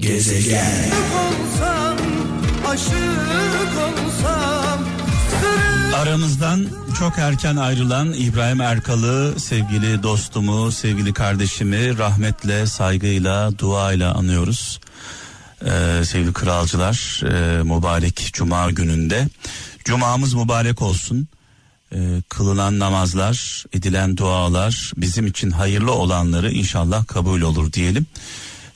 Gezegen. Aramızdan çok erken ayrılan İbrahim Erkal'ı sevgili dostumu, sevgili kardeşimi rahmetle, saygıyla, duayla anıyoruz. Ee, sevgili kralcılar, e, mübarek cuma gününde. Cumamız mübarek olsun. Ee, kılınan namazlar, edilen dualar bizim için hayırlı olanları inşallah kabul olur diyelim.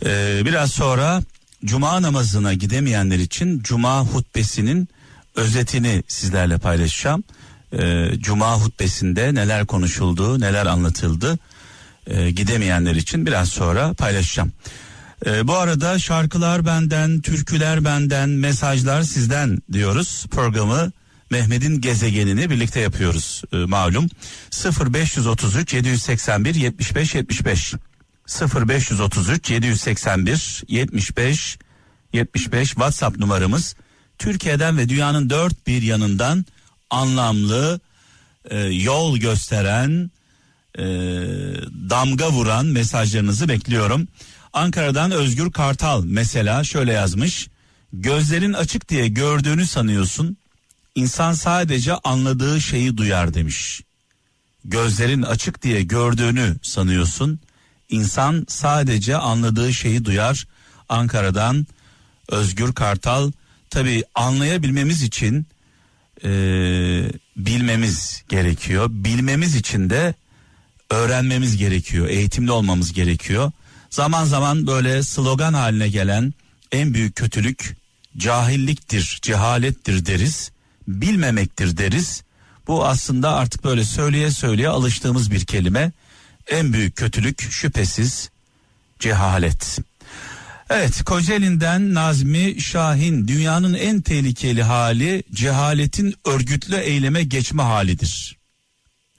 Ee, biraz sonra cuma namazına gidemeyenler için cuma hutbesinin özetini sizlerle paylaşacağım. Ee, cuma hutbesinde neler konuşuldu, neler anlatıldı ee, gidemeyenler için biraz sonra paylaşacağım. Ee, bu arada şarkılar benden, türküler benden, mesajlar sizden diyoruz. Programı Mehmet'in gezegenini birlikte yapıyoruz e, malum. 0533 781 75 75 0533 781 75 75 WhatsApp numaramız. Türkiye'den ve dünyanın dört bir yanından anlamlı e, yol gösteren e, damga vuran mesajlarınızı bekliyorum. Ankara'dan Özgür Kartal mesela şöyle yazmış. Gözlerin açık diye gördüğünü sanıyorsun. İnsan sadece anladığı şeyi duyar demiş. Gözlerin açık diye gördüğünü sanıyorsun. İnsan sadece anladığı şeyi duyar. Ankara'dan Özgür Kartal tabi anlayabilmemiz için e, bilmemiz gerekiyor. Bilmemiz için de öğrenmemiz gerekiyor. Eğitimli olmamız gerekiyor. Zaman zaman böyle slogan haline gelen en büyük kötülük cahilliktir, cehalettir deriz. Bilmemektir deriz. Bu aslında artık böyle söyleye söyleye alıştığımız bir kelime. En büyük kötülük şüphesiz cehalet. Evet Kocaeli'nden Nazmi Şahin dünyanın en tehlikeli hali cehaletin örgütlü eyleme geçme halidir.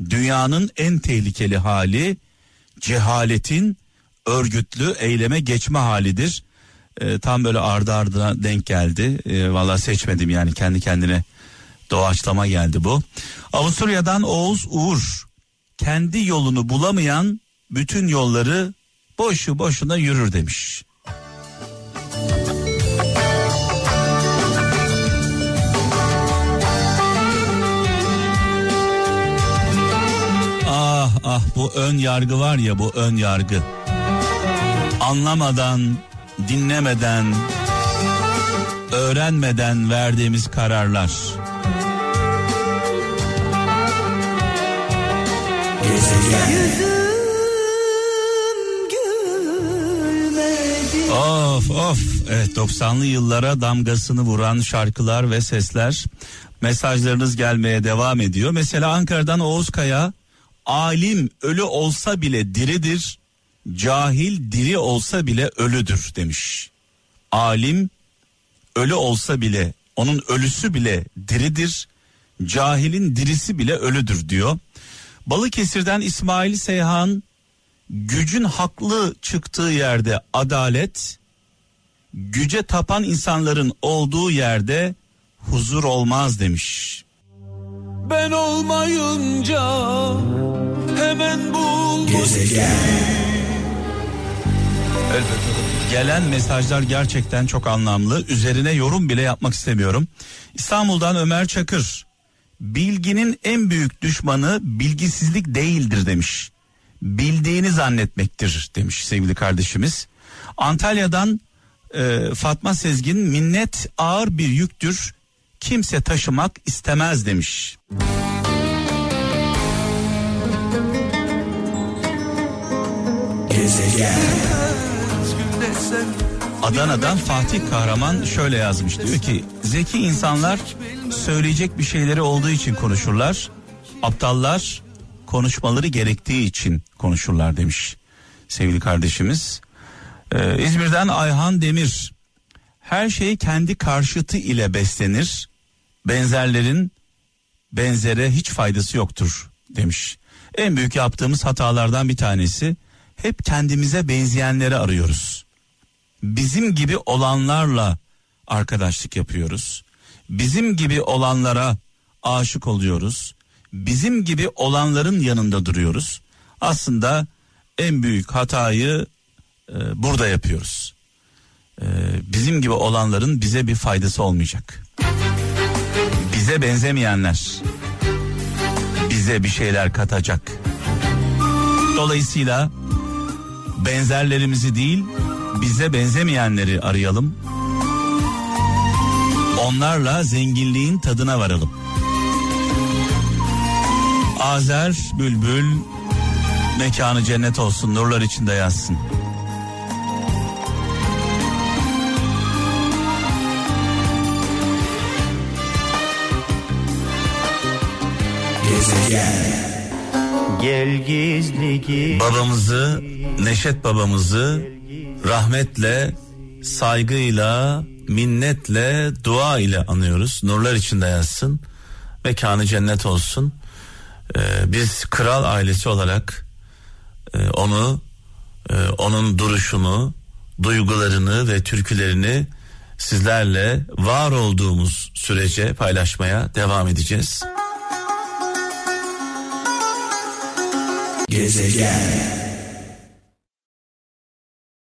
Dünyanın en tehlikeli hali cehaletin örgütlü eyleme geçme halidir. E, tam böyle ardı ardına denk geldi. E, Valla seçmedim yani kendi kendine doğaçlama geldi bu. Avusturya'dan Oğuz Uğur kendi yolunu bulamayan bütün yolları boşu boşuna yürür demiş. Ah ah bu ön yargı var ya bu ön yargı. Anlamadan, dinlemeden, öğrenmeden verdiğimiz kararlar. Of of evet 90'lı yıllara damgasını vuran şarkılar ve sesler mesajlarınız gelmeye devam ediyor. Mesela Ankara'dan Oğuz Kaya alim ölü olsa bile diridir cahil diri olsa bile ölüdür demiş. Alim ölü olsa bile onun ölüsü bile diridir. Cahilin dirisi bile ölüdür diyor. Balıkesir'den İsmail Seyhan gücün haklı çıktığı yerde adalet, güce tapan insanların olduğu yerde huzur olmaz demiş. Ben olmayınca hemen bul Gezegen Gelen mesajlar gerçekten çok anlamlı. Üzerine yorum bile yapmak istemiyorum. İstanbul'dan Ömer Çakır. Bilginin en büyük düşmanı bilgisizlik değildir demiş. Bildiğini zannetmektir demiş sevgili kardeşimiz. Antalya'dan e, Fatma Sezgin minnet ağır bir yüktür. Kimse taşımak istemez demiş. Gezegen Adana'dan Fatih Kahraman şöyle yazmış diyor ki zeki insanlar söyleyecek bir şeyleri olduğu için konuşurlar. Aptallar konuşmaları gerektiği için konuşurlar demiş sevgili kardeşimiz. Ee, İzmir'den Ayhan Demir her şey kendi karşıtı ile beslenir. Benzerlerin benzere hiç faydası yoktur demiş. En büyük yaptığımız hatalardan bir tanesi hep kendimize benzeyenleri arıyoruz bizim gibi olanlarla arkadaşlık yapıyoruz. Bizim gibi olanlara aşık oluyoruz. Bizim gibi olanların yanında duruyoruz. Aslında en büyük hatayı e, burada yapıyoruz. E, bizim gibi olanların bize bir faydası olmayacak. Bize benzemeyenler bize bir şeyler katacak. Dolayısıyla benzerlerimizi değil bize benzemeyenleri arayalım. Onlarla zenginliğin tadına varalım. Azer Bülbül mekanı cennet olsun nurlar içinde yazsın. Gezegen Gel gizli gizli Babamızı Neşet babamızı rahmetle saygıyla minnetle dua ile anıyoruz. Nurlar içinde yazsın. Mekanı cennet olsun. Ee, biz kral ailesi olarak e, onu e, onun duruşunu, duygularını ve türkülerini sizlerle var olduğumuz sürece paylaşmaya devam edeceğiz. Gezegen